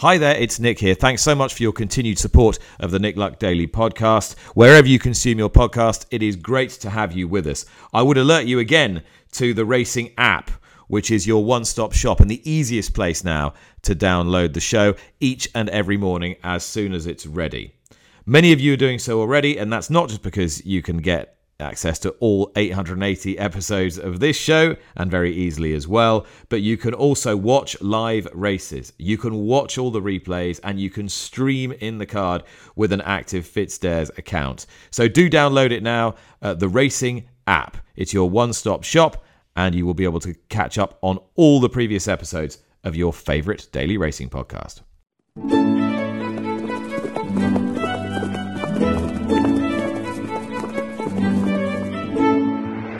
Hi there, it's Nick here. Thanks so much for your continued support of the Nick Luck Daily podcast. Wherever you consume your podcast, it is great to have you with us. I would alert you again to the racing app, which is your one stop shop and the easiest place now to download the show each and every morning as soon as it's ready. Many of you are doing so already, and that's not just because you can get access to all 880 episodes of this show and very easily as well. But you can also watch live races. You can watch all the replays and you can stream in the card with an active FitzDares account. So do download it now, the Racing app. It's your one stop shop and you will be able to catch up on all the previous episodes of your favorite daily racing podcast.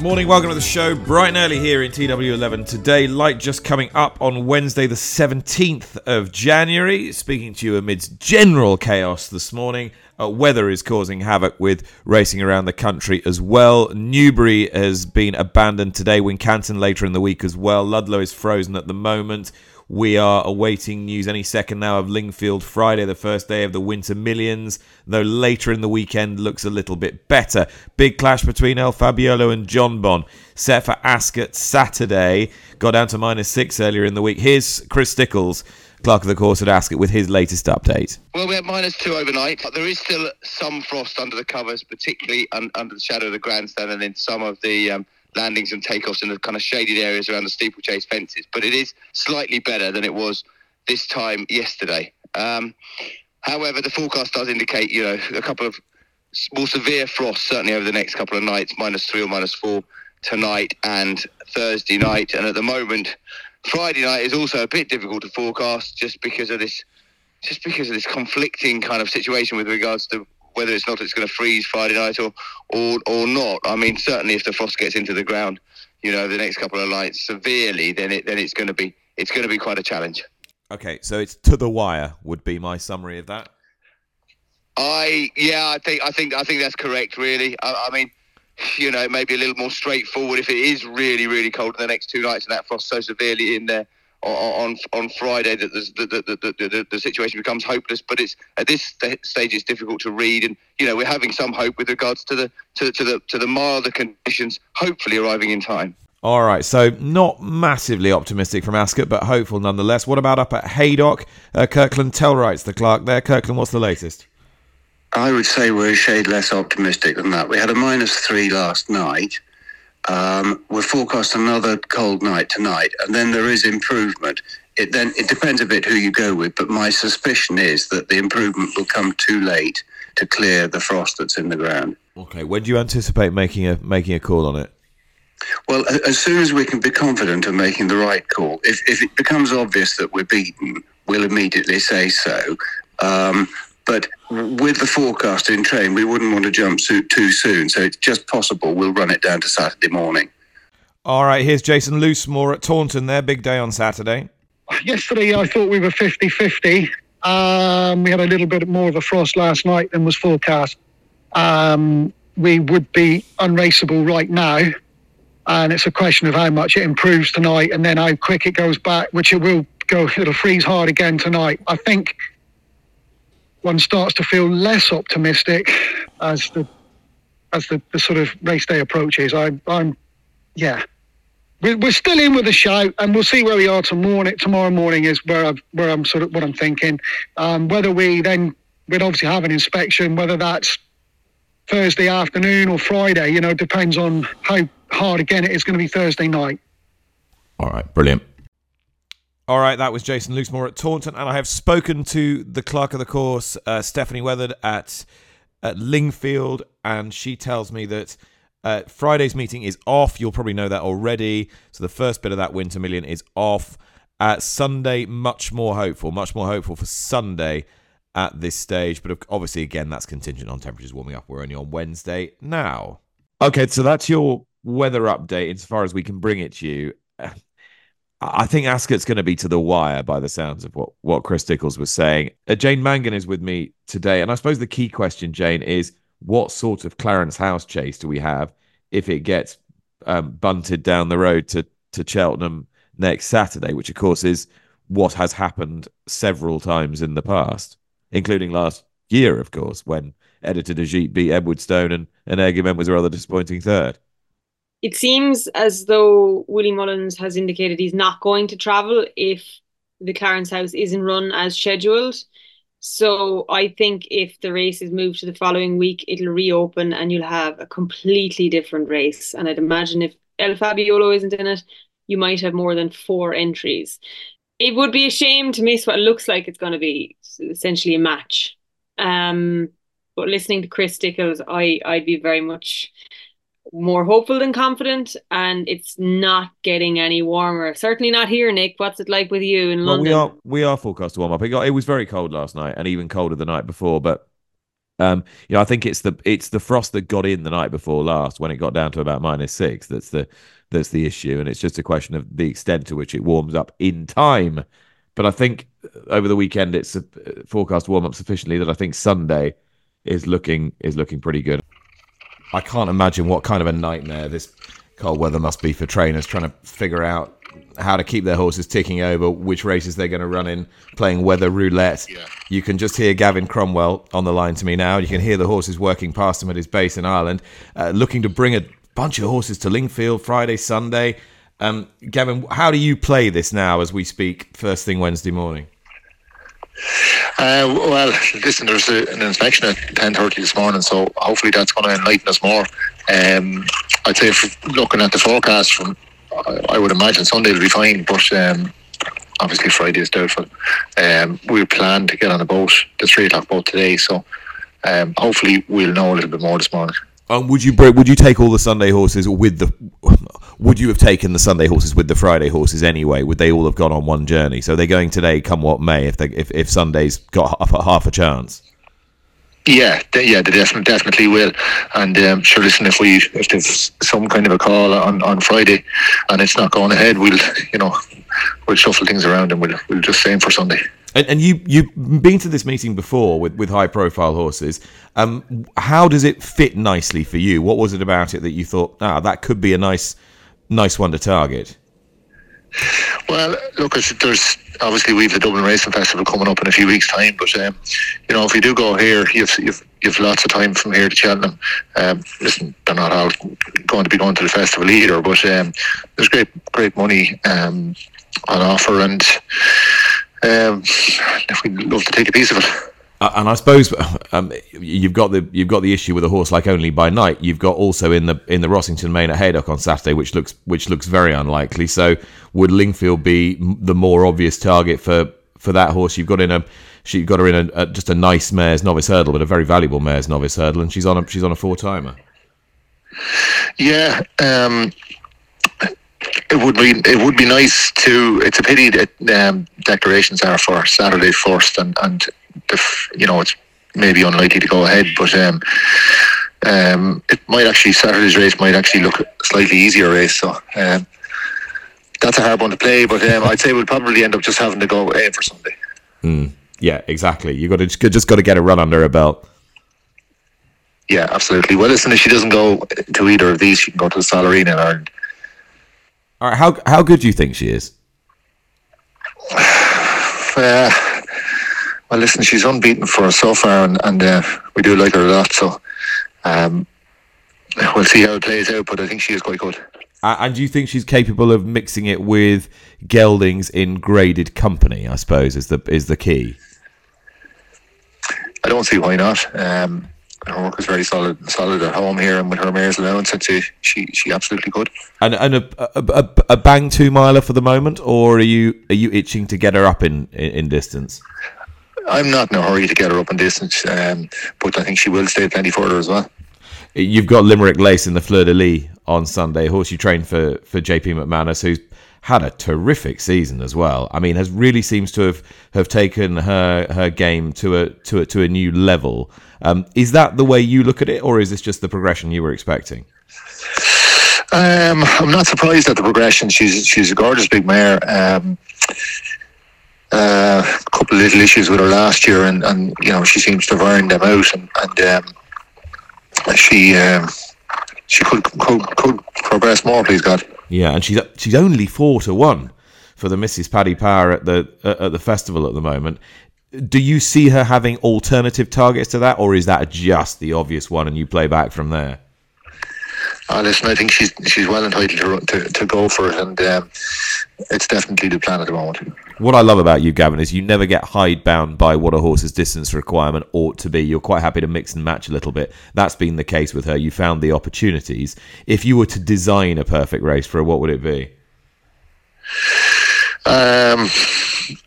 Morning, welcome to the show. Bright and early here in TW11 today. Light just coming up on Wednesday, the 17th of January. Speaking to you amidst general chaos this morning. Uh, weather is causing havoc with racing around the country as well. Newbury has been abandoned today. Wincanton later in the week as well. Ludlow is frozen at the moment. We are awaiting news any second now of Lingfield Friday, the first day of the Winter Millions, though later in the weekend looks a little bit better. Big clash between El Fabiolo and Jonbon. Set for Ascot Saturday. Got down to minus six earlier in the week. Here's Chris Stickels, clerk of the course at Ascot, with his latest update. Well, we had minus two overnight. But there is still some frost under the covers, particularly un- under the shadow of the grandstand and in some of the. Um, landings and takeoffs in the kind of shaded areas around the steeplechase fences. But it is slightly better than it was this time yesterday. Um, however, the forecast does indicate, you know, a couple of more severe frosts certainly over the next couple of nights, minus three or minus four tonight and Thursday night. And at the moment, Friday night is also a bit difficult to forecast just because of this, just because of this conflicting kind of situation with regards to whether it's not it's going to freeze Friday night or, or or not. I mean, certainly if the frost gets into the ground, you know, the next couple of nights severely, then it then it's going to be it's going to be quite a challenge. Okay, so it's to the wire would be my summary of that. I yeah, I think I think I think that's correct. Really, I, I mean, you know, maybe a little more straightforward if it is really really cold in the next two nights and that frost so severely in there on on Friday that the the, the, the, the, situation becomes hopeless. But it's at this stage it's difficult to read, and you know we're having some hope with regards to the to, to the to the milder conditions, hopefully arriving in time. All right, so not massively optimistic from Ascot, but hopeful nonetheless. What about up at Haydock? Uh, Kirkland Tellwright's the clerk there. Kirkland, what's the latest? I would say we're a shade less optimistic than that. We had a minus three last night. Um, we're forecast another cold night tonight, and then there is improvement. It then it depends a bit who you go with, but my suspicion is that the improvement will come too late to clear the frost that's in the ground. Okay, when do you anticipate making a making a call on it? Well, as soon as we can be confident of making the right call. If if it becomes obvious that we're beaten, we'll immediately say so. Um, but with the forecast in train, we wouldn't want to jump too soon. So it's just possible we'll run it down to Saturday morning. All right, here's Jason Loosemore at Taunton there. Big day on Saturday. Yesterday, I thought we were 50 50. Um, we had a little bit more of a frost last night than was forecast. Um, we would be unraceable right now. And it's a question of how much it improves tonight and then how quick it goes back, which it will go, it'll freeze hard again tonight. I think one starts to feel less optimistic as the as the, the sort of race day approaches. I, I'm, yeah, we're, we're still in with a shout, and we'll see where we are tomorrow. Tomorrow morning is where I where I'm sort of what I'm thinking. Um, whether we then we'd obviously have an inspection, whether that's Thursday afternoon or Friday, you know, depends on how hard again it is going to be Thursday night. All right, brilliant. All right, that was Jason Loosemore at Taunton, and I have spoken to the clerk of the course, uh, Stephanie Weathered at at Lingfield, and she tells me that uh, Friday's meeting is off. You'll probably know that already. So the first bit of that Winter Million is off. At Sunday, much more hopeful, much more hopeful for Sunday at this stage. But obviously, again, that's contingent on temperatures warming up. We're only on Wednesday now. Okay, so that's your weather update as far as we can bring it to you. I think Ascot's going to be to the wire by the sounds of what, what Chris Stickels was saying. Uh, Jane Mangan is with me today. And I suppose the key question, Jane, is what sort of Clarence House chase do we have if it gets um, bunted down the road to, to Cheltenham next Saturday, which of course is what has happened several times in the past, including last year, of course, when Editeur Du Gite beat Edwardstone and, and Energumene was a rather disappointing third it seems as though Willie Mullins has indicated he's not going to travel if the Clarence House isn't run as scheduled. So I think if the race is moved to the following week, it'll reopen and you'll have a completely different race. And I'd imagine if El Fabiolo isn't in it, you might have more than four entries. It would be a shame to miss what looks like it's going to be essentially a match. Um, but listening to Chris Stickels, I I'd be very much more hopeful than confident, and it's not getting any warmer. Certainly not here, Nick. What's it like with you in well, London? We are we are forecast to warm up. It, got, it was very cold last night, and even colder the night before. But um, you know, I think it's the it's the frost that got in the night before last when it got down to about minus six. That's the that's the issue, and it's just a question of the extent to which it warms up in time. But I think over the weekend it's a, uh, forecast to warm up sufficiently that I think Sunday is looking is looking pretty good. I can't imagine what kind of a nightmare this cold weather must be for trainers trying to figure out how to keep their horses ticking over, which races they're going to run in, playing weather roulette. Yeah. You can just hear Gavin Cromwell on the line to me now. You can hear the horses working past him at his base in Ireland, uh, looking to bring a bunch of horses to Lingfield Friday, Sunday. Um, Gavin, how do you play this now as we speak, first thing Wednesday morning? Uh, well, listen, there's a, an inspection at 10.30 this morning, so hopefully that's going to enlighten us more. Um, I'd say looking at the forecast, from I, would imagine Sunday will be fine, but um, obviously Friday is doubtful. Um, we plan to get on a boat, the 3 o'clock boat today, so um, hopefully we'll know a little bit more this morning. Um, would you would you take all the Sunday horses with the? Would you have taken the Sunday horses with the Friday horses anyway? Would they all have gone on one journey? So they're going today, come what may. If they if, if Sunday's got half, half a chance. Yeah, they, yeah, they definitely definitely will. And um, sure, listen, if we if there's some kind of a call on, on Friday and it's not going ahead, we'll you know we'll shuffle things around and we'll we'll just aim for Sunday. And, and you you've been to this meeting before with, with high profile horses. Um, how does it fit nicely for you? What was it about it that you thought, ah, that could be a nice nice one to target? Well, look, there's obviously we've the Dublin Racing Festival coming up in a few weeks' time, but um, you know if you do go here, you've, you've you've lots of time from here to Cheltenham. Um, listen, they're not all going to be going to the festival either, but um, there's great great money um, on offer, and um, we'd love to take a piece of it. Uh, and I suppose um, you've got the you've got the issue with a horse like Only by Night. You've got also in the in the Rossington Main at Haydock on Saturday, which looks which looks very unlikely. So would Lingfield be the more obvious target for for that horse? You've got in a she got her in a, a, just a nice mare's novice hurdle, but a very valuable mare's novice hurdle, and she's on a she's on a four timer. Yeah, um, it would be it would be nice to. It's a pity that um, declarations are for Saturday first, and and if you know it's maybe unlikely to go ahead, but um, um, it might actually Saturday's race might actually look a slightly easier race. So um, that's a hard one to play, but um, I'd say we'll probably end up just having to go aim for Sunday. Mm, yeah, exactly. You got to just got to get a run under her belt. Yeah, absolutely. Well, listen, if she doesn't go to either of these, she can go to the Solerina in Ireland. All right, how how good do you think she is? Uh, well, listen, she's unbeaten for us so far, and, and uh, we do like her a lot. So um, we'll see how it plays out, but I think she is quite good. Uh, and do you think she's capable of mixing it with geldings in graded company? I suppose is the is the key. I don't see why not. Um, her work is very solid, solid at home here, and with her mare's allowance, I'd say she she absolutely could. And and a, a, a, a bang two miler for the moment, or are you are you itching to get her up in, in, in distance? I'm not in a hurry to get her up in distance, um, but I think she will stay plenty further as well. You've got Limerick Lace in the Fleur de Lis on Sunday, horse you trained for for JP McManus, who's had a terrific season as well. I mean, has really seems to have, have taken her her game to a to a to a new level. Um, is that the way you look at it, or is this just the progression you were expecting? Um, I'm not surprised at the progression. She's she's a gorgeous big mare. Um, uh, a couple of little issues with her last year, and, and you know she seems to have ironed them out, and, and um, she um, she could, could could progress more. Please God. Yeah, and she's she's only four to one for the Mrs. Paddy Power at the uh, at the festival at the moment. Do you see her having alternative targets to that, or is that just the obvious one and you play back from there? Uh, listen, I think she's she's well entitled to, to, to go for it, and um, it's definitely the plan at the moment. What I love about you, Gavin, is you never get hidebound by what a horse's distance requirement ought to be. You're quite happy to mix and match a little bit. That's been the case with her. You found the opportunities. If you were to design a perfect race for her, what would it be? Um,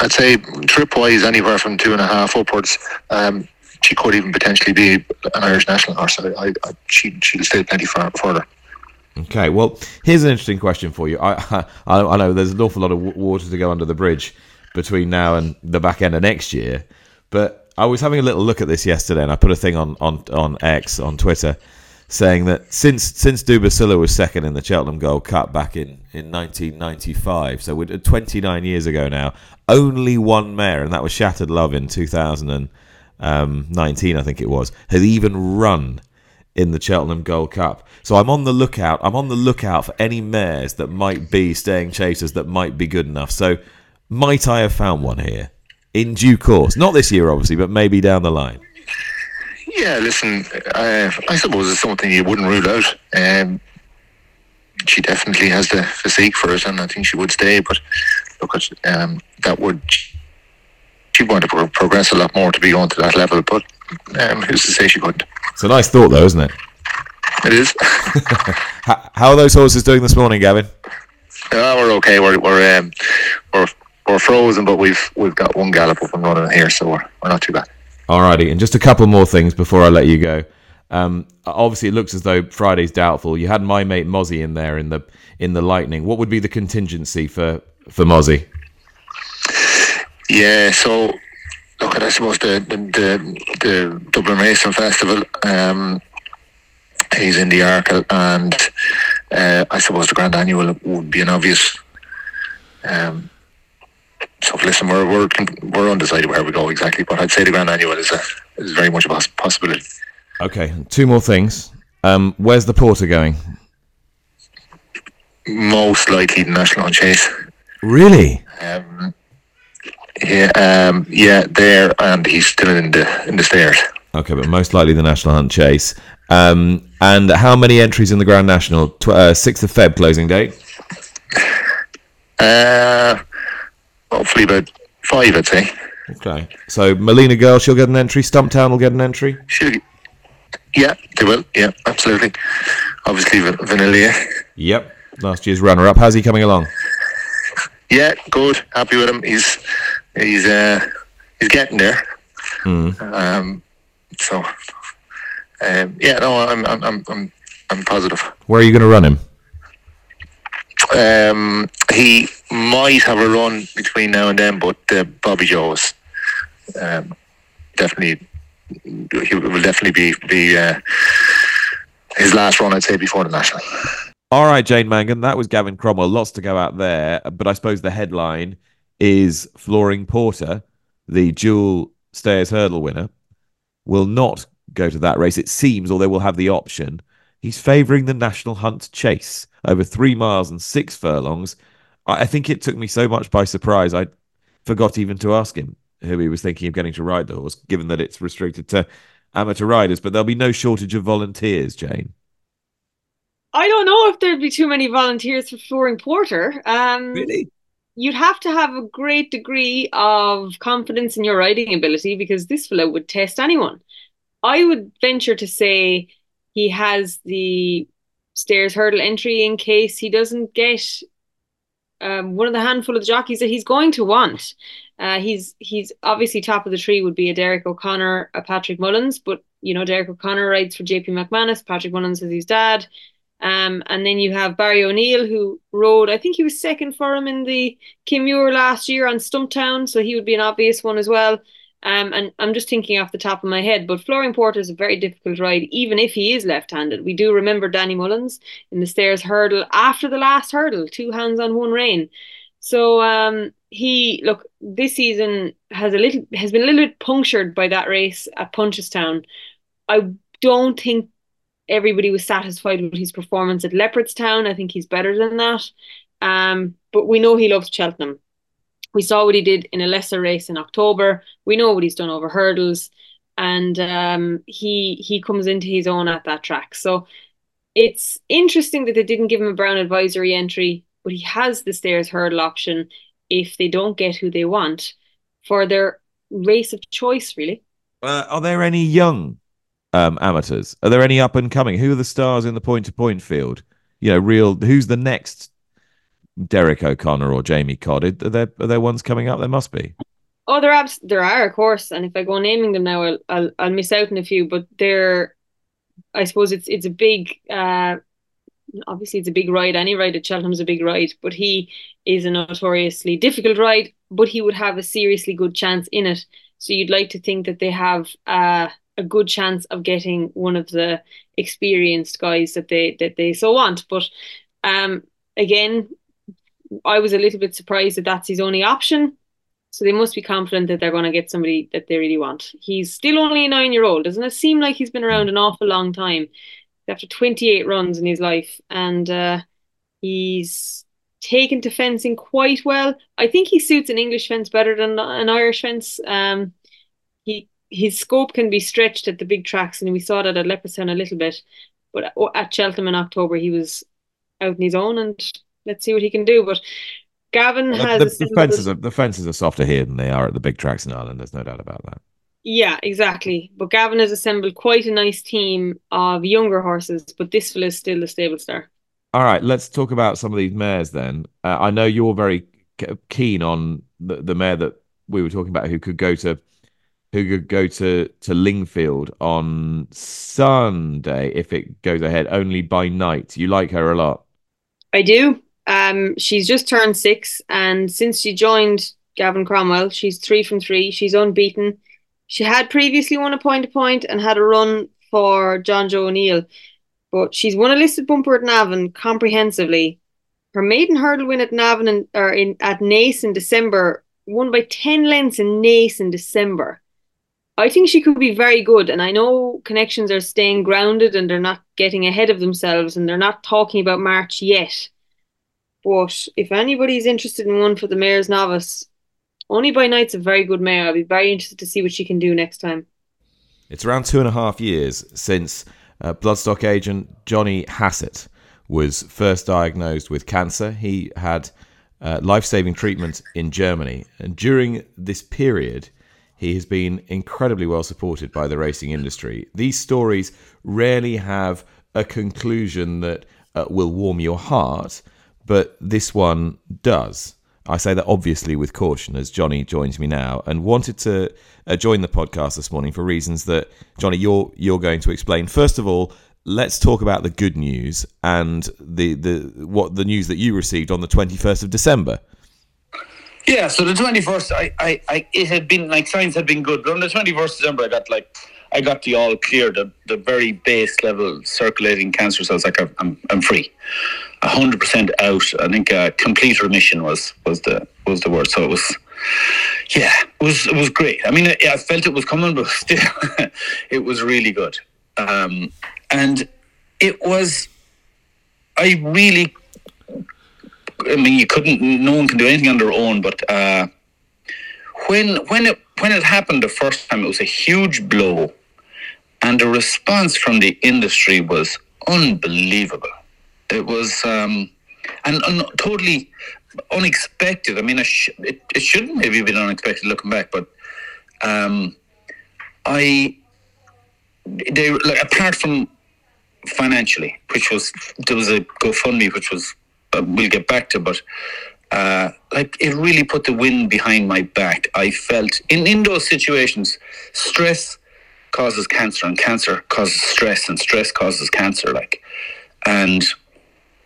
I'd say trip wise, anywhere from two and a half upwards. Um, she could even potentially be an Irish national horse. I, I, she she'll stay plenty far, further. Okay, well, here's an interesting question for you. I, I, I know there's an awful lot of water to go under the bridge between now and the back end of next year, but I was having a little look at this yesterday, and I put a thing on on, on X on Twitter saying that since since Dubacilla was second in the Cheltenham Gold Cup back in, in 1995, so we're 29 years ago now, only one mare, and that was Shattered Love in 2019, I think it was, had even run in the Cheltenham Gold Cup. So I'm on the lookout. I'm on the lookout for any mares that might be staying chasers that might be good enough. So might I have found one here in due course? Not this year, obviously, but maybe down the line. Yeah, listen, uh, I suppose it's something you wouldn't rule out. Um, she definitely has the physique for it, and I think she would stay. But look, at, um, that would she'd want to progress a lot more to be going to that level. But um, who's to say she couldn't? It's a nice thought, though, isn't it? It is. how, how, are those horses doing this morning, Gavin? Uh, we're okay. We're we're um, we're we're frozen, but we've we've got one gallop up and running here, so we're, we're not too bad. Alrighty, and just a couple more things before I let you go. Um, obviously, it looks as though Friday's doubtful. You had my mate Mozzie in there in the in the Lightning. What would be the contingency for for Mozzie? Yeah, so look, I suppose the the the, the Dublin Racing Festival. Um, he's in the Arkle, and uh, I suppose the Grand Annual would be an obvious. Um, so listen, we're we're we're undecided where we go exactly, but I'd say the Grand Annual is a is very much a poss- possibility. Okay, two more things. Um, where's the porter going? Most likely the National Chase. Really? Um, yeah, um, yeah, there, and he's still in the in the stayers. Okay, but most likely the National Hunt Chase. Um, and how many entries in the Grand National? Tw- uh, 6th of Feb closing date? Uh, hopefully about five, I'd say. Okay. So Malina Girl, she'll get an entry. Stumptown will get an entry. She'll, yeah, they will. Yeah, absolutely. Obviously, Vanillier. Yep. Last year's runner-up. How's he coming along? Yeah, good. Happy with him. He's he's uh, he's getting there. Mm. Um, so um, yeah, no, I'm I'm I'm I'm, I'm positive. Where are you going to run him? Um, he might have a run between now and then, but uh, Bobbyjo's um, definitely he will definitely be be uh, his last run, I'd say, before the national. All right, Jane Mangan, that was Gavin Cromwell. Lots to go out there, but I suppose the headline is Flooring Porter, the dual stayers hurdle winner, will not go to that race. It seems, although we'll have the option, he's favouring the National Hunt Chase over three miles and six furlongs. I think it took me so much by surprise. I forgot even to ask him who he was thinking of getting to ride the horse, given that it's restricted to amateur riders. But there'll be no shortage of volunteers, Jane. I don't know if there'd be too many volunteers for Flooring Porter. Um, really? You'd have to have a great degree of confidence in your riding ability because this fellow would test anyone. I would venture to say he has the stayers hurdle entry in case he doesn't get um, one of the handful of jockeys that he's going to want. Uh, he's he's obviously top of the tree would be a Derek O'Connor, a Patrick Mullins, but you know Derek O'Connor rides for JP McManus. Patrick Mullins is his dad. Um, and then you have Barry O'Neill, who rode, I think he was second for him in the Kim Muir last year on Stumptown, so he would be an obvious one as well. Um, and I'm just thinking off the top of my head, but Flooring Porter is a very difficult ride, even if he is left-handed. We do remember Danny Mullins in the stayers hurdle after the last hurdle, two hands on one rein. So um, he look this season has a little has been a little bit punctured by that race at Punchestown. I don't think everybody was satisfied with his performance at Leopardstown. I think he's better than that. Um, but we know he loves Cheltenham. We saw what he did in a lesser race in October. We know what he's done over hurdles, and um, he he comes into his own at that track. So it's interesting that they didn't give him a Brown advisory entry, but he has the stayers hurdle option if they don't get who they want for their race of choice. Really, uh, are there any young um, amateurs? Are there any up and coming? Who are the stars in the point to point field? You know, real. Who's the next Derek O'Connor or Jamie Codd? Are there are there ones coming up? There must be. Oh, there abs- there are, of course. And if I go naming them now, I'll, I'll I'll miss out on a few. But they're, I suppose it's it's a big. Uh, obviously, it's a big ride. Any ride at Cheltenham's a big ride, but he is a notoriously difficult ride. But he would have a seriously good chance in it. So you'd like to think that they have uh, a good chance of getting one of the experienced guys that they that they so want. But um, again, I was a little bit surprised that that's his only option. So they must be confident that they're going to get somebody that they really want. He's still only a nine year old. Doesn't it seem like he's been around an awful long time? After 28 runs in his life. And uh, he's taken to fencing quite well. I think he suits an English fence better than an Irish fence. Um, he His scope can be stretched at the big tracks, and we saw that at Leopardstown a little bit. But at Cheltenham in October, he was out on his own and let's see what he can do. But Gavin well, has the, the fences. Are, the fences are softer here than they are at the big tracks in Ireland. There's no doubt about that. Yeah, exactly. But Gavin has assembled quite a nice team of younger horses, but this is still the stable star. All right, let's talk about some of these mares then. Uh, I know you're very keen on the, the mare that we were talking about who could go to who could go to to Lingfield on Sunday if it goes ahead only by night. You like her a lot. I do. Um, she's just turned six, and since she joined Gavin Cromwell, she's three from three. She's unbeaten. She had previously won a point to point and had a run for Jonjo O'Neill, but she's won a listed bumper at Navan comprehensively. Her maiden hurdle win at Navan in, or in at Naas in December, won by ten lengths in Naas in December. I think she could be very good. And I know connections are staying grounded and they're not getting ahead of themselves and they're not talking about March yet. But if anybody's interested in one for the Mayor's Novice, only by night's a very good Mayor. I'll be very interested to see what she can do next time. It's around two and a half years since uh, bloodstock agent Johnny Hassett was first diagnosed with cancer. He had uh, life saving treatment in Germany. And during this period, he has been incredibly well supported by the racing industry. These stories rarely have a conclusion that uh, will warm your heart, but this one does. I say that obviously with caution as Johnny joins me now and wanted to uh, join the podcast this morning for reasons that Johnny you're you're going to explain. First of all, let's talk about the good news and the the what the news that you received on the 21st of December. Yeah, so the twenty first, I, I, I, it had been like signs had been good, but on the twenty first December, I got like, I got the all clear, the the very base level circulating cancer cells. Like I'm, I'm free, hundred percent out. I think uh, complete remission was was the was the word. So it was, yeah, it was it was great. I mean, I, I felt it was coming, but still, it was really good. Um, and it was, I really I mean, you couldn't. No one can do anything on their own. But uh, when when it when it happened the first time, it was a huge blow, and the response from the industry was unbelievable. It was um, and, totally unexpected. I mean, it, sh- it, it shouldn't maybe have been unexpected looking back, but um, I they like apart from financially, which was there was a GoFundMe, which was we'll get back to, but uh, like it really put the wind behind my back. I felt in, in those situations, stress causes cancer, and cancer causes stress, and stress causes cancer. Like, and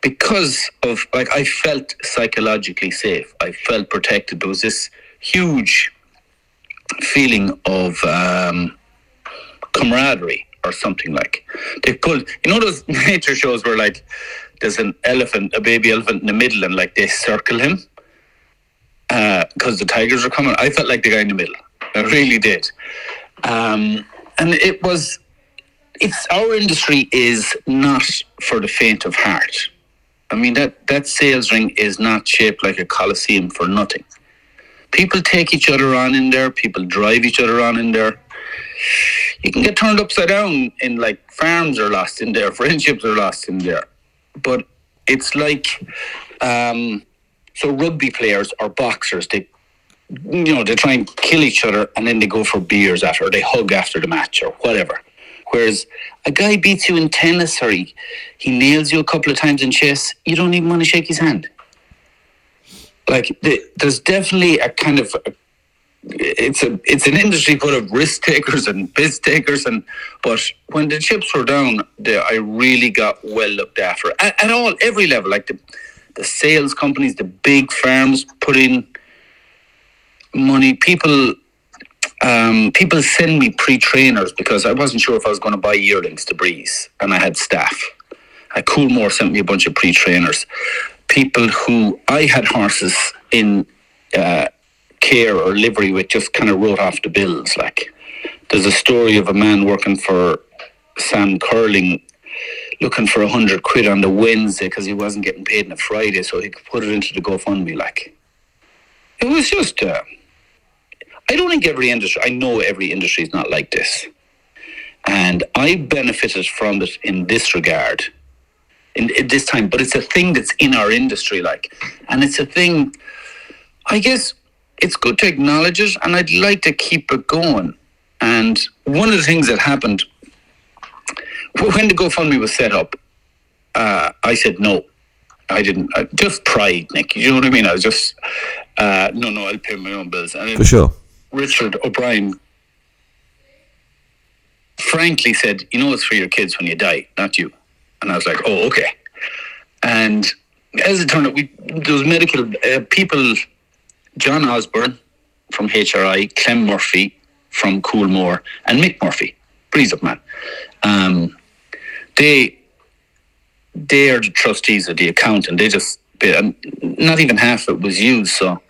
because of like, I felt psychologically safe. I felt protected. There was this huge feeling of um, camaraderie or something like. They pulled, you know, those nature shows where like there's an elephant, a baby elephant in the middle, and like they circle him because the tigers are coming. I felt like the guy in the middle. I really did. Um, and it was, it's our industry is not for the faint of heart. I mean that that sales ring is not shaped like a coliseum for nothing. People take each other on in there. People drive each other on in there. You can get turned upside down in like farms are lost in there, friendships are lost in there. But it's like um, so rugby players or boxers they you know they try and kill each other and then they go for beers after or they hug after the match or whatever. Whereas a guy beats you in tennis or he, he nails you a couple of times in chess, you don't even want to shake his hand. Like the, there's definitely a kind of a, it's a it's an industry full of risk takers and biz takers and but when the chips were down, the, I really got well looked after at, at all every level. Like the the sales companies, the big firms put in money. People um, people send me pre-trainers because I wasn't sure if I was going to buy yearlings to breeze, and I had staff. Uh, Coolmore sent me a bunch of pre-trainers, people who I had horses in uh, care or livery with, just kind of wrote off the bills. Like there's a story of a man working for Sam Curling, looking for a hundred quid on the Wednesday because he wasn't getting paid on a Friday, so he could put it into the GoFundMe. Like it was just. Uh, I don't think every industry, I know every industry is not like this. And I benefited from it in this regard, in, in, this time, but it's a thing that's in our industry, like, and it's a thing, I guess it's good to acknowledge it, and I'd like to keep it going. And one of the things that happened when the GoFundMe was set up, uh, I said no. I didn't. I, just pride, Nick. You know what I mean? I was just, uh, no, no, I'll pay my own bills. And For sure. Richard O'Brien frankly said, "You know, it's for your kids when you die, not you." And I was like, "Oh, okay." And as it turned out, we those medical uh, people, John Osborne from HRI, Clem Murphy from Coolmore, and Mick Murphy, Breeze Up Man. Um, they they are the trustees of the account, and they just and not even half of it was used. So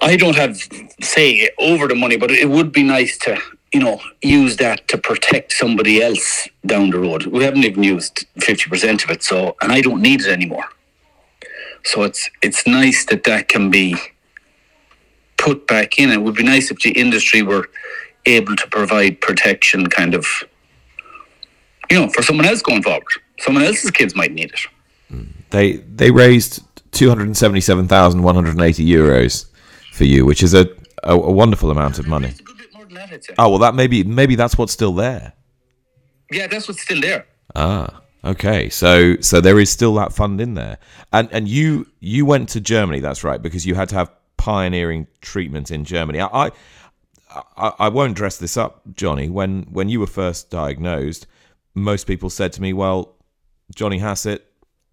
I don't have say over the money, but it would be nice to you know use that to protect somebody else down the road. We haven't even used fifty percent of it, so and I don't need it anymore. So it's it's nice that that can be put back in. It would be nice if the industry were able to provide protection, kind of, you know, for someone else going forward. Someone else's kids might need it. They they raised two hundred seventy seven thousand one hundred eighty euros for you, which is a, a, a wonderful amount of money. It's a good bit more than that, Oh well, that maybe maybe that's what's still there. Yeah, that's what's still there. Ah, okay. So so there is still that fund in there, and and you you went to Germany. That's right, because you had to have pioneering treatment in Germany. I I, I won't dress this up, Johnny. When when you were first diagnosed, most people said to me, "Well, Johnny Hassett,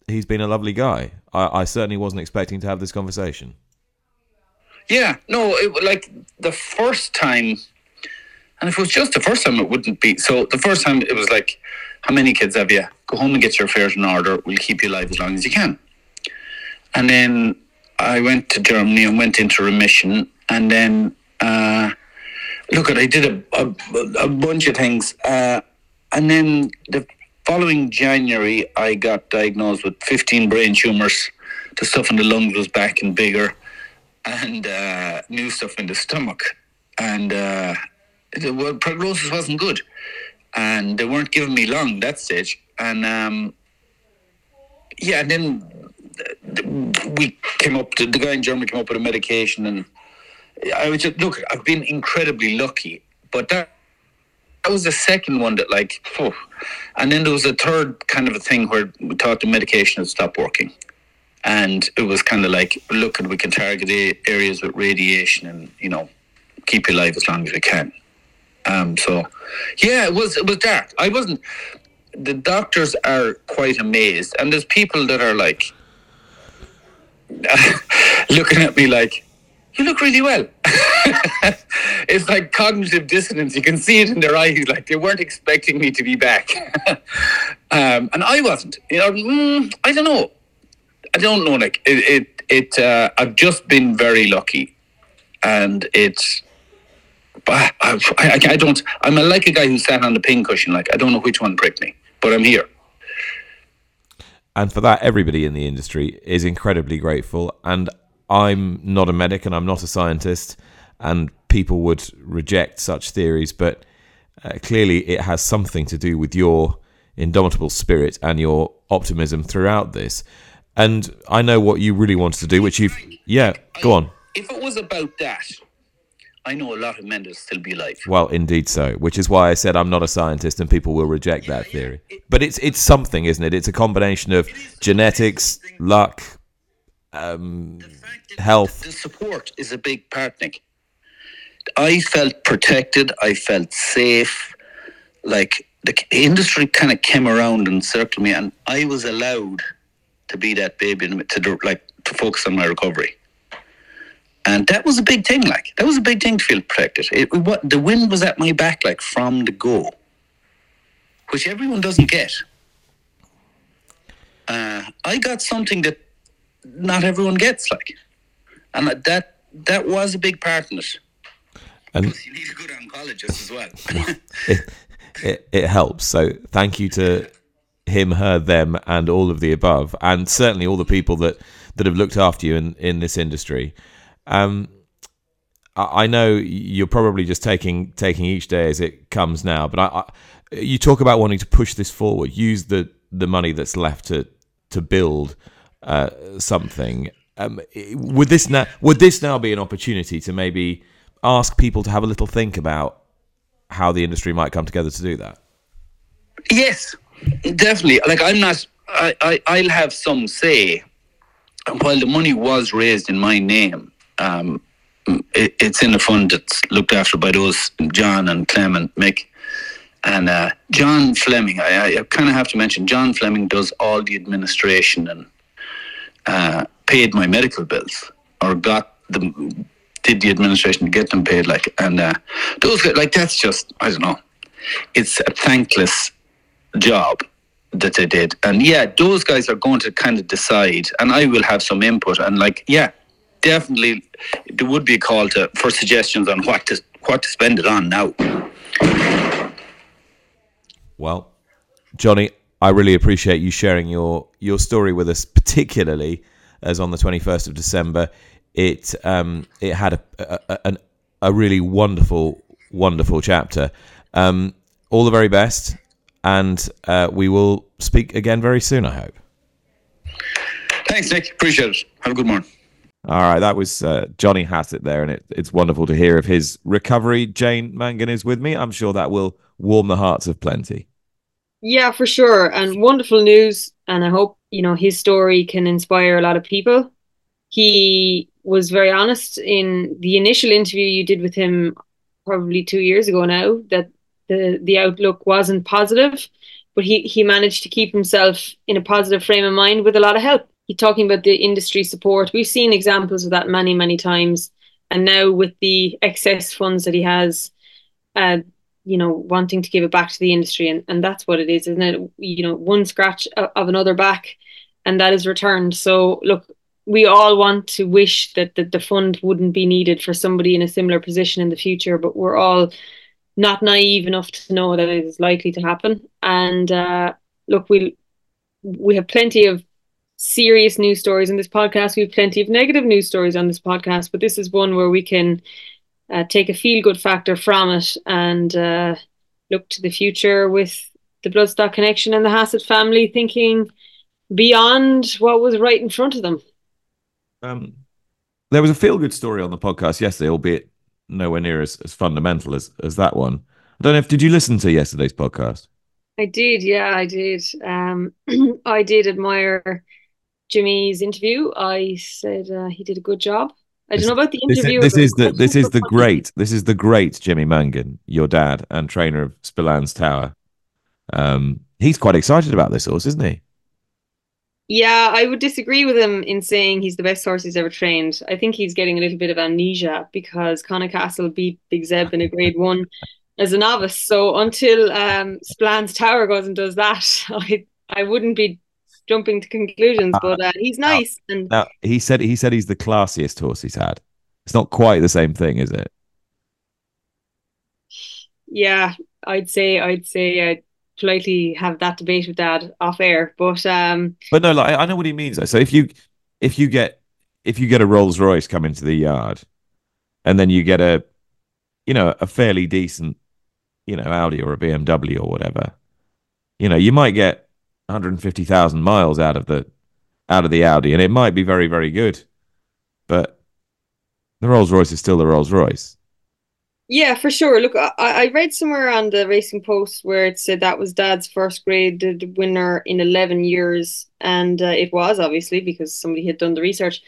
he's been a lovely guy." I, I certainly wasn't expecting to have this conversation. Yeah, no, it, like the first time, and if it was just the first time, it wouldn't be. So the first time, it was like, how many kids have you? Go home and get your affairs in order. We'll keep you alive as long as you can. And then I went to Germany and went into remission. And then, uh, look, I did a, a, a bunch of things. Uh, and then the following January, I got diagnosed with 15 brain tumors. The stuff in the lungs was back and bigger and uh, new stuff in the stomach, and uh, the well, prognosis wasn't good, and they weren't giving me long that stage, and um, yeah, and then we came up to the guy in Germany came up with a medication, and I was just look, I've been incredibly lucky, but that. That was the second one that, like, oh. and then there was a third kind of a thing where we thought the medication had stopped working and it was kind of like look and we can target the areas with radiation and you know keep you alive as long as we can um so yeah it was it was dark i wasn't the doctors are quite amazed and there's people that are like looking at me like you look really well it's like cognitive dissonance. You can see it in their eyes, like they weren't expecting me to be back, um, and I wasn't. You know, mm, I don't know. I don't know. Like it, it, it uh, I've just been very lucky, and it's. I, I, I don't. I'm like a guy who sat on the pincushion. Like I don't know which one pricked me, but I'm here. And for that, everybody in the industry is incredibly grateful. And I'm not a medic and I'm not a scientist, and people would reject such theories, but uh, clearly it has something to do with your indomitable spirit and your optimism throughout this. And I know what you really wanted to do, which you've. Yeah, go on. If it was about that, I know a lot of men will still be alive. Well, indeed so, which is why I said I'm not a scientist and people will reject that theory. But it's it's something, isn't it? It's a combination of genetics, luck, um, health. The support is a big part, Nick. I felt protected. I felt safe. Like the industry kind of came around and circled me, and I was allowed to be that baby to like to focus on my recovery. And that was a big thing. Like that was a big thing to feel protected. It, what the wind was at my back, like from the go, which everyone doesn't get. Uh, I got something that not everyone gets, like, and that that was a big part in it. And you need a good oncologist as well. it, it, it helps. So thank you to him, her, them, and all of the above, and certainly all the people that that have looked after you in in this industry. Um, I, know you're probably just taking taking each day as it comes now, but I, I, you talk about wanting to push this forward, use the the money that's left to to build uh, something. Um, would this now would this now be an opportunity to maybe ask people to have a little think about how the industry might come together to do that? Yes, definitely. Like I'm not. I, I I'll have some say. While the money was raised in my name, um, it, it's in a fund that's looked after by those John and Clem and Mick. And uh, John Fleming, I, I kind of have to mention, John Fleming does all the administration and uh, paid my medical bills or got the did the administration to get them paid. Like and uh, those like that's just I don't know. It's a thankless job that they did, and yeah, those guys are going to kind of decide, and I will have some input, and like yeah, definitely there would be a call to for suggestions on what to what to spend it on now. Well, Johnny, I really appreciate you sharing your your story with us, particularly as on the 21st of December, it um, it had a, a, a, a really wonderful wonderful chapter. Um, all the very best, and uh, we will speak again very soon. I hope. Thanks, Nick. Appreciate it. Have a good morning. All right, that was uh, Johnny Hassett there, and it, it's wonderful to hear of his recovery. Jane Mangan is with me. I'm sure that will warm the hearts of plenty. Yeah, for sure, and wonderful news. And I hope you know his story can inspire a lot of people. He was very honest in the initial interview you did with him, probably two years ago now, that the the outlook wasn't positive, but he he managed to keep himself in a positive frame of mind with a lot of help He's talking about the industry support. We've seen examples of that many, many times. And now with the excess funds that he has, uh, you know, wanting to give it back to the industry. And, and that's what it is, isn't it? You know, one scratch of another back and that is returned. So look, we all want to wish that, that the fund wouldn't be needed for somebody in a similar position in the future, but we're all not naive enough to know that it is likely to happen. And uh, look, we we have plenty of serious news stories in this podcast. We have plenty of negative news stories on this podcast, but this is one where we can uh, take a feel good factor from it and uh, look to the future with the Bloodstock connection and the Hassett family thinking beyond what was right in front of them. Um, there was a feel good story on the podcast yesterday, albeit nowhere near as, as fundamental as, as that one. I don't know if did you listen to yesterday's podcast? I did, yeah, I did. Um, I did admire Jimmy's interview, I said uh, he did a good job. I don't know about the interview. This, is, this is the this is the great this is the great Jimmy Mangan, your dad and trainer of Spillane's Tower. Um, he's quite excited about this horse, isn't he? Yeah, I would disagree with him in saying he's the best horse he's ever trained. I think he's getting a little bit of amnesia because Conna Castle beat Big Zeb in a grade one as a novice. So until um, Spillane's Tower goes and does that, I I wouldn't be jumping to conclusions. But uh, he's nice. Now, and now he said he said he's the classiest horse he's had. It's not quite the same thing, is it? yeah, I'd say I'd say I'd politely have that debate with Dad off air. But um, But no, like I know what he means though. So if you if you get if you get a Rolls Royce come into the yard, and then you get a you know a fairly decent you know Audi or a BMW or whatever, you know you might get 150,000 miles out of the out of the Audi, and it might be very very good, but the Rolls Royce is still the Rolls Royce. Yeah, for sure. Look, I, I read somewhere on the Racing Post where it said that was Dad's first graded winner in 11 years. And uh, it was obviously because somebody had done the research.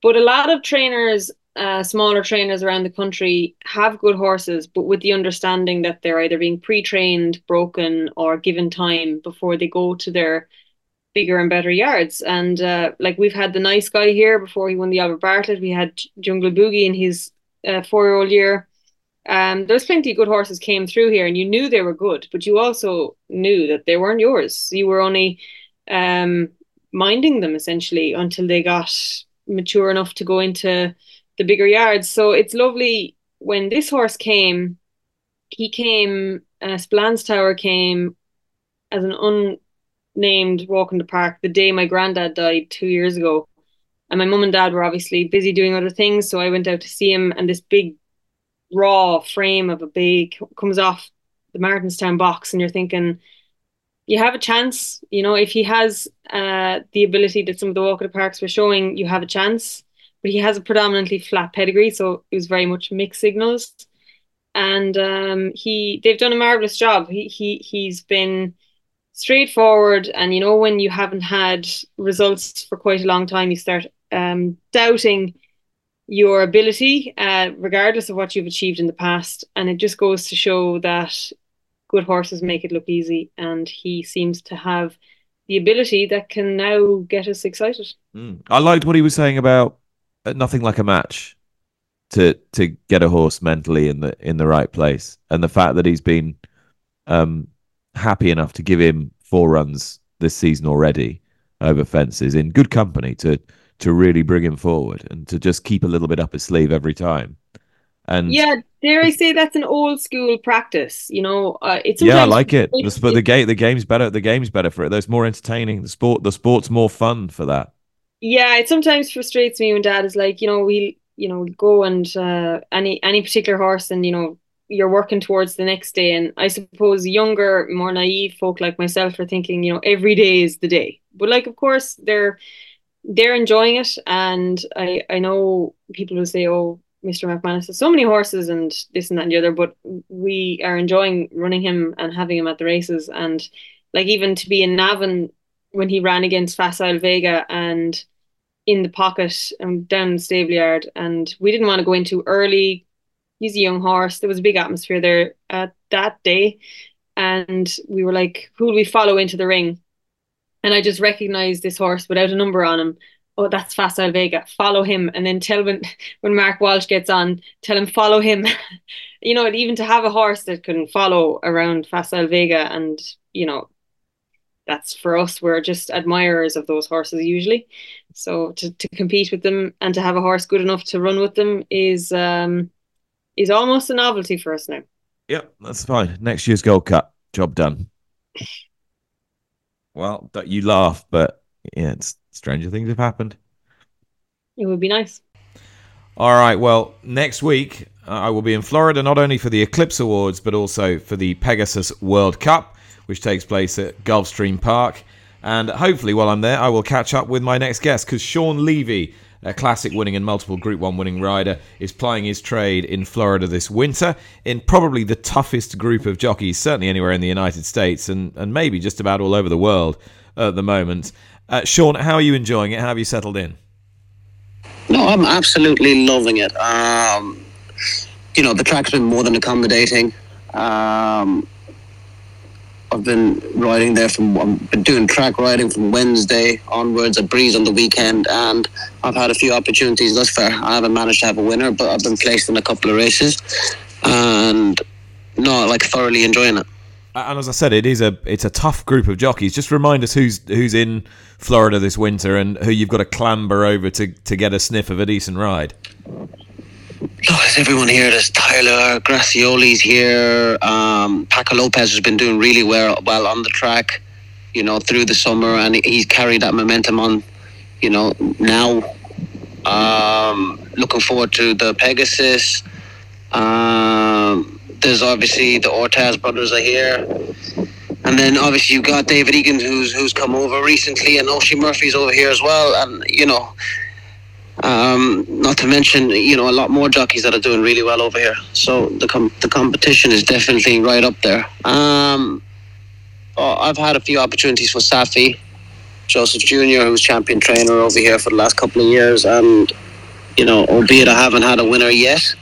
But a lot of trainers, uh, smaller trainers around the country, have good horses, but with the understanding that they're either being pre trained, broken, or given time before they go to their bigger and better yards. And uh, like we've had the nice guy here before he won the Albert Bartlett, we had Jungle Boogie in his uh, four year old year um, there's plenty of good horses came through here, and you knew they were good, but you also knew that they weren't yours. You were only um, minding them essentially until they got mature enough to go into the bigger yards. So it's lovely when this horse came. He came. Uh, Spillane's Tower came as an unnamed walk in the park the day my granddad died two years ago. And my mum and dad were obviously busy doing other things. So I went out to see him, and this big raw frame of a big comes off the Martinstown box, and you're thinking, you have a chance. You know, if he has uh, the ability that some of the walk of the parks were showing, you have a chance. But he has a predominantly flat pedigree, so it was very much mixed signals. And um, he, they've done a marvelous job. He, he, he's been straightforward, and you know, when you haven't had results for quite a long time, you start um, doubting your ability, uh, regardless of what you've achieved in the past. And it just goes to show that good horses make it look easy. And he seems to have the ability that can now get us excited. Mm. I liked what he was saying about nothing like a match to to get a horse mentally in the in the right place, and the fact that he's been um, happy enough to give him four runs this season already over fences in good company to to really bring him forward and to just keep a little bit up his sleeve every time. And yeah, dare I say that's an old school practice? You know, uh, it's yeah, I like it. The, but the game, the game's better. The game's better for it. There's more entertaining. The sport, the sport's more fun for that. Yeah, it sometimes frustrates me when Dad is like, you know, we, you know, go and uh, any any particular horse, and you know, you're working towards the next day. And I suppose younger, more naive folk like myself are thinking, you know, every day is the day. But like, of course, they're they're enjoying it, and I I know people will say, "Oh, Mr. McManus has so many horses and this and that and the other," but we are enjoying running him and having him at the races, and like even to be in Navan when he ran against Facile Vega and in the pocket and down the stable yard, and we didn't want to go in too early. He's a young horse. There was a big atmosphere there at that day, and we were like, "Who will we follow into the ring?" and I just recognized this horse without a number on him. Oh, that's Facile Vega. Follow him, and then tell when when Mark Walsh gets on, tell him follow him. you know, even to have a horse that can follow around Facile Vega, and you know, that's for us. We're just admirers of those horses usually. So to to compete with them and to have a horse good enough to run with them is um is almost a novelty for us now. Yep, that's fine. Next year's Gold Cup, job done. Well, you laugh, but yeah, it's stranger things have happened. It would be nice. All right. Well, next week uh, I will be in Florida not only for the Eclipse Awards but also for the Pegasus World Cup, which takes place at Gulfstream Park. And hopefully, while I'm there, I will catch up with my next guest because Sean Levey a classic winning and multiple Group 1 winning rider, is plying his trade in Florida this winter in probably the toughest group of jockeys, certainly anywhere in the United States and, and maybe just about all over the world at the moment. Uh, Sean, how are you enjoying it? How have you settled in? No, I'm absolutely loving it. Um, you know, the track's been more than accommodating. Um, I've been riding there from I've been doing track riding from Wednesday onwards. I breeze on the weekend, and I've had a few opportunities thus far. I haven't managed to have a winner, but I've been placed in a couple of races, and no, like thoroughly enjoying it. And as I said, it is a it's a tough group of jockeys. Just remind us who's who's in Florida this winter and who you've got to clamber over to to get a sniff of a decent ride. Oh, there's everyone here. There's Tyler Gaffalione's here. Um, Paco Lopez has been doing really well, well on the track, you know, through the summer, and he's carried that momentum on, you know, now. Um, looking forward to the Pegasus. Um, there's obviously the Ortiz brothers are here. And then obviously you've got David Egan who's who's come over recently and Oisin Murphy's over here as well. And you know, um, not to mention, you know, a lot more jockeys that are doing really well over here. So the com- the competition is definitely right up there. Um, oh, I've had a few opportunities for Saffie, Joseph Jr., who's champion trainer over here for the last couple of years, and you know, albeit I haven't had a winner yet,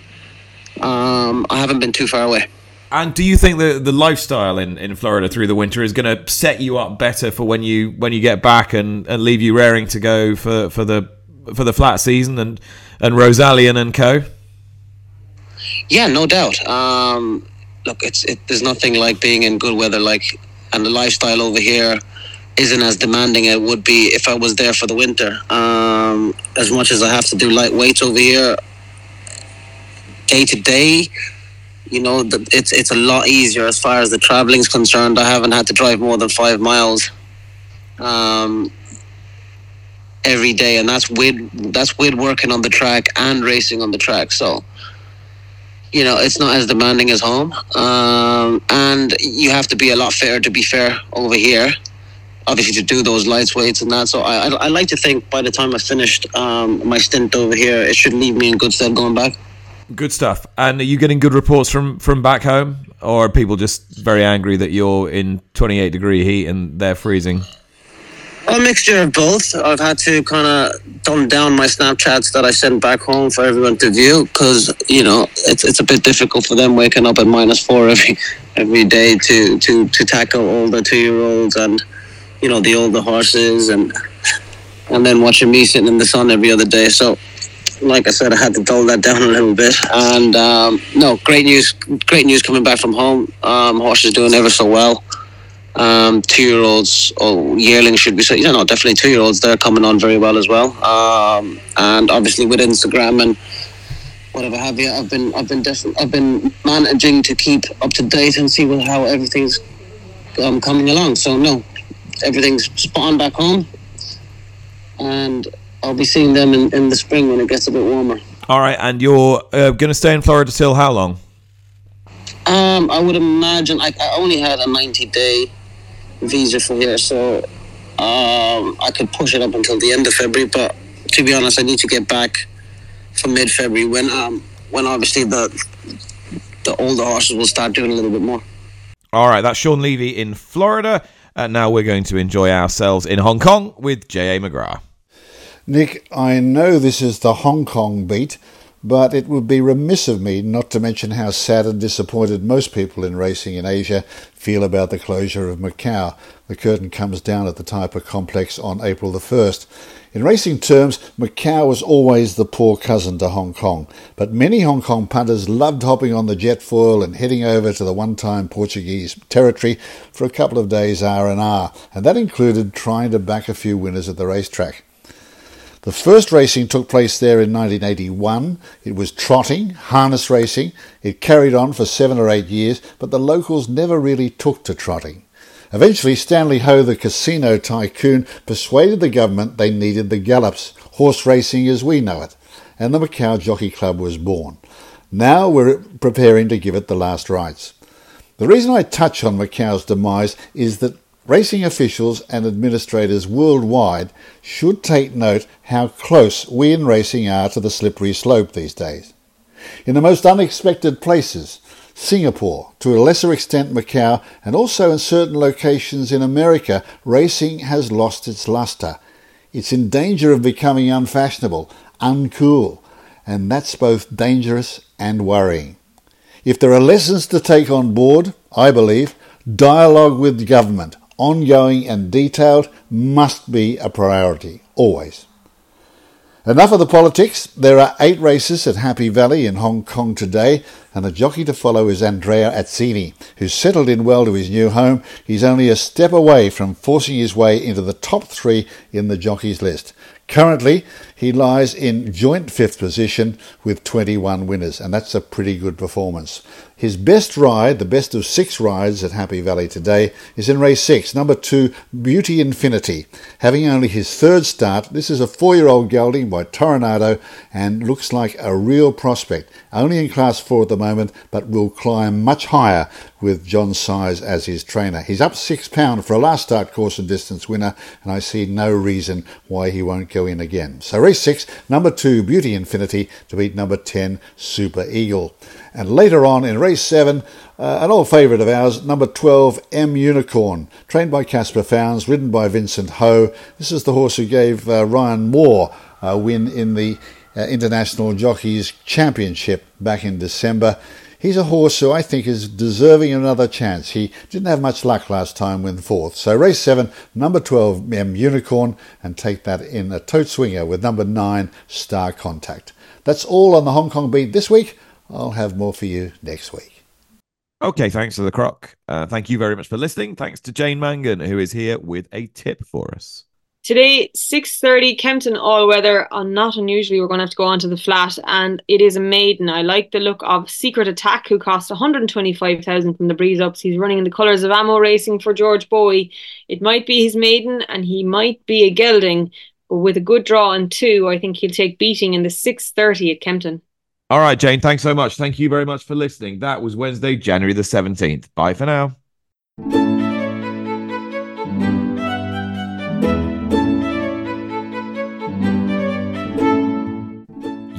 um, I haven't been too far away. And do you think the the lifestyle in, in Florida through the winter is going to set you up better for when you when you get back and, and leave you raring to go for, for the for the flat season and and Rosallion and co? Yeah, no doubt. Um, look, it's it, there's nothing like being in good weather, like, and the lifestyle over here isn't as demanding it would be if I was there for the winter. Um, as much as I have to do light weights over here, day to day, you know, it's it's a lot easier as far as the traveling is concerned. I haven't had to drive more than five miles. Um, every day, and that's with that's with working on the track and racing on the track. So, you know, it's not as demanding as home, um, and you have to be a lot fairer to be fair over here. Obviously, to do those lights weights and that. So, I, I, I like to think by the time I finished um, my stint over here, it should leave me in good stead going back. Good stuff. And are you getting good reports from from back home, or are people just very angry that you're in 28 degree heat and they're freezing? A mixture of both. I've had to kind of dumb down my Snapchats that I send back home for everyone to view because you know it's it's a bit difficult for them waking up at minus four every every day to to to tackle all the two year olds and you know the older horses and and then watching me sitting in the sun every other day. So, like I said, I had to dull that down a little bit. And um, no, great news, great news coming back from home. Um, horses doing ever so well um, two year olds or yearlings should be so you know definitely two year olds they're coming on very well as well. Um, and obviously with Instagram and whatever have you I've been I've been definitely I've been managing to keep up to date and see how everything's um, coming along. So no everything's spot on back home and I'll be seeing them in, in the spring when it gets a bit warmer. All right and you're uh, going to stay in Florida till how long? Um, I would imagine I, I only had a 90 day visa for here, so um, I could push it up until the end of February. But to be honest, I need to get back for mid February when um when obviously the the older horses will start doing a little bit more. All right, that's Sean Levey in Florida. And now we're going to enjoy ourselves in Hong Kong with J.A. McGrath. Nick, I know this is the Hong Kong beat, but it would be remiss of me not to mention how sad and disappointed most people in racing in Asia feel about the closure of Macau. The curtain comes down at the Taipa complex on April the 1st. In racing terms, Macau was always the poor cousin to Hong Kong, but many Hong Kong punters loved hopping on the jet foil and heading over to the one-time Portuguese territory for a couple of days R&R, and that included trying to back a few winners at the racetrack. The first racing took place there in 1981. It was trotting, harness racing. It carried on for seven or eight years, but the locals never really took to trotting. Eventually, Stanley Ho, the casino tycoon, persuaded the government they needed the gallops, horse racing as we know it, and the Macau Jockey Club was born. Now we're preparing to give it the last rites. The reason I touch on Macau's demise is that Racing officials and administrators worldwide should take note how close we in racing are to the slippery slope these days. In the most unexpected places, Singapore, to a lesser extent Macau, and also in certain locations in America, racing has lost its luster. It's in danger of becoming unfashionable, uncool, and that's both dangerous and worrying. If there are lessons to take on board, I believe, Dialogue with government, ongoing and detailed, must be a priority, always. Enough of the politics. There are eight races at Happy Valley in Hong Kong today, and the jockey to follow is Andrea Atzeni, who's settled in well to his new home. He's only a step away from forcing his way into the top three in the jockeys list. Currently, he lies in joint fifth position with 21 winners, and that's a pretty good performance. His best ride, the best of six rides at Happy Valley today, is in race six, number two, Beauty Infinity. Having only his third start, this is a four year old gelding by Toronado and looks like a real prospect. Only in class four at the moment, but will climb much higher with John Size as his trainer. He's up six pound for a last start course and distance winner, and I see no reason why he won't go in again. So race six, number two, Beauty Infinity to beat number 10, Super Eagle. And later on in race seven, uh, an old favourite of ours, number 12, M Unicorn, trained by Caspar Fownes, ridden by Vincent Ho. This is the horse who gave uh, Ryan Moore a win in the uh, International Jockeys Championship back in December. He's a horse who I think is deserving another chance. He didn't have much luck last time with fourth. So race seven, number 12, M Unicorn, and take that in a tote swinger with number nine, Star Contact. That's all on the Hong Kong beat this week. I'll have more for you next week. Okay, thanks to the croc. Uh, thank you very much for listening. Thanks to Jane Mangan, who is here with a tip for us. Today, 6.30, Kempton all weather. On not unusually, we're going to have to go on to the flat, and it is a maiden. I like the look of Secret Attack, who cost 125000 from the Breeze Ups. He's running in the colours of Amo Racing for George Boughey. It might be his maiden, and he might be a gelding, but with a good draw and two, I think he'll take beating in the 6.30 at Kempton. All right, Jane, thanks so much. Thank you very much for listening. That was Wednesday, January the 17th. Bye for now.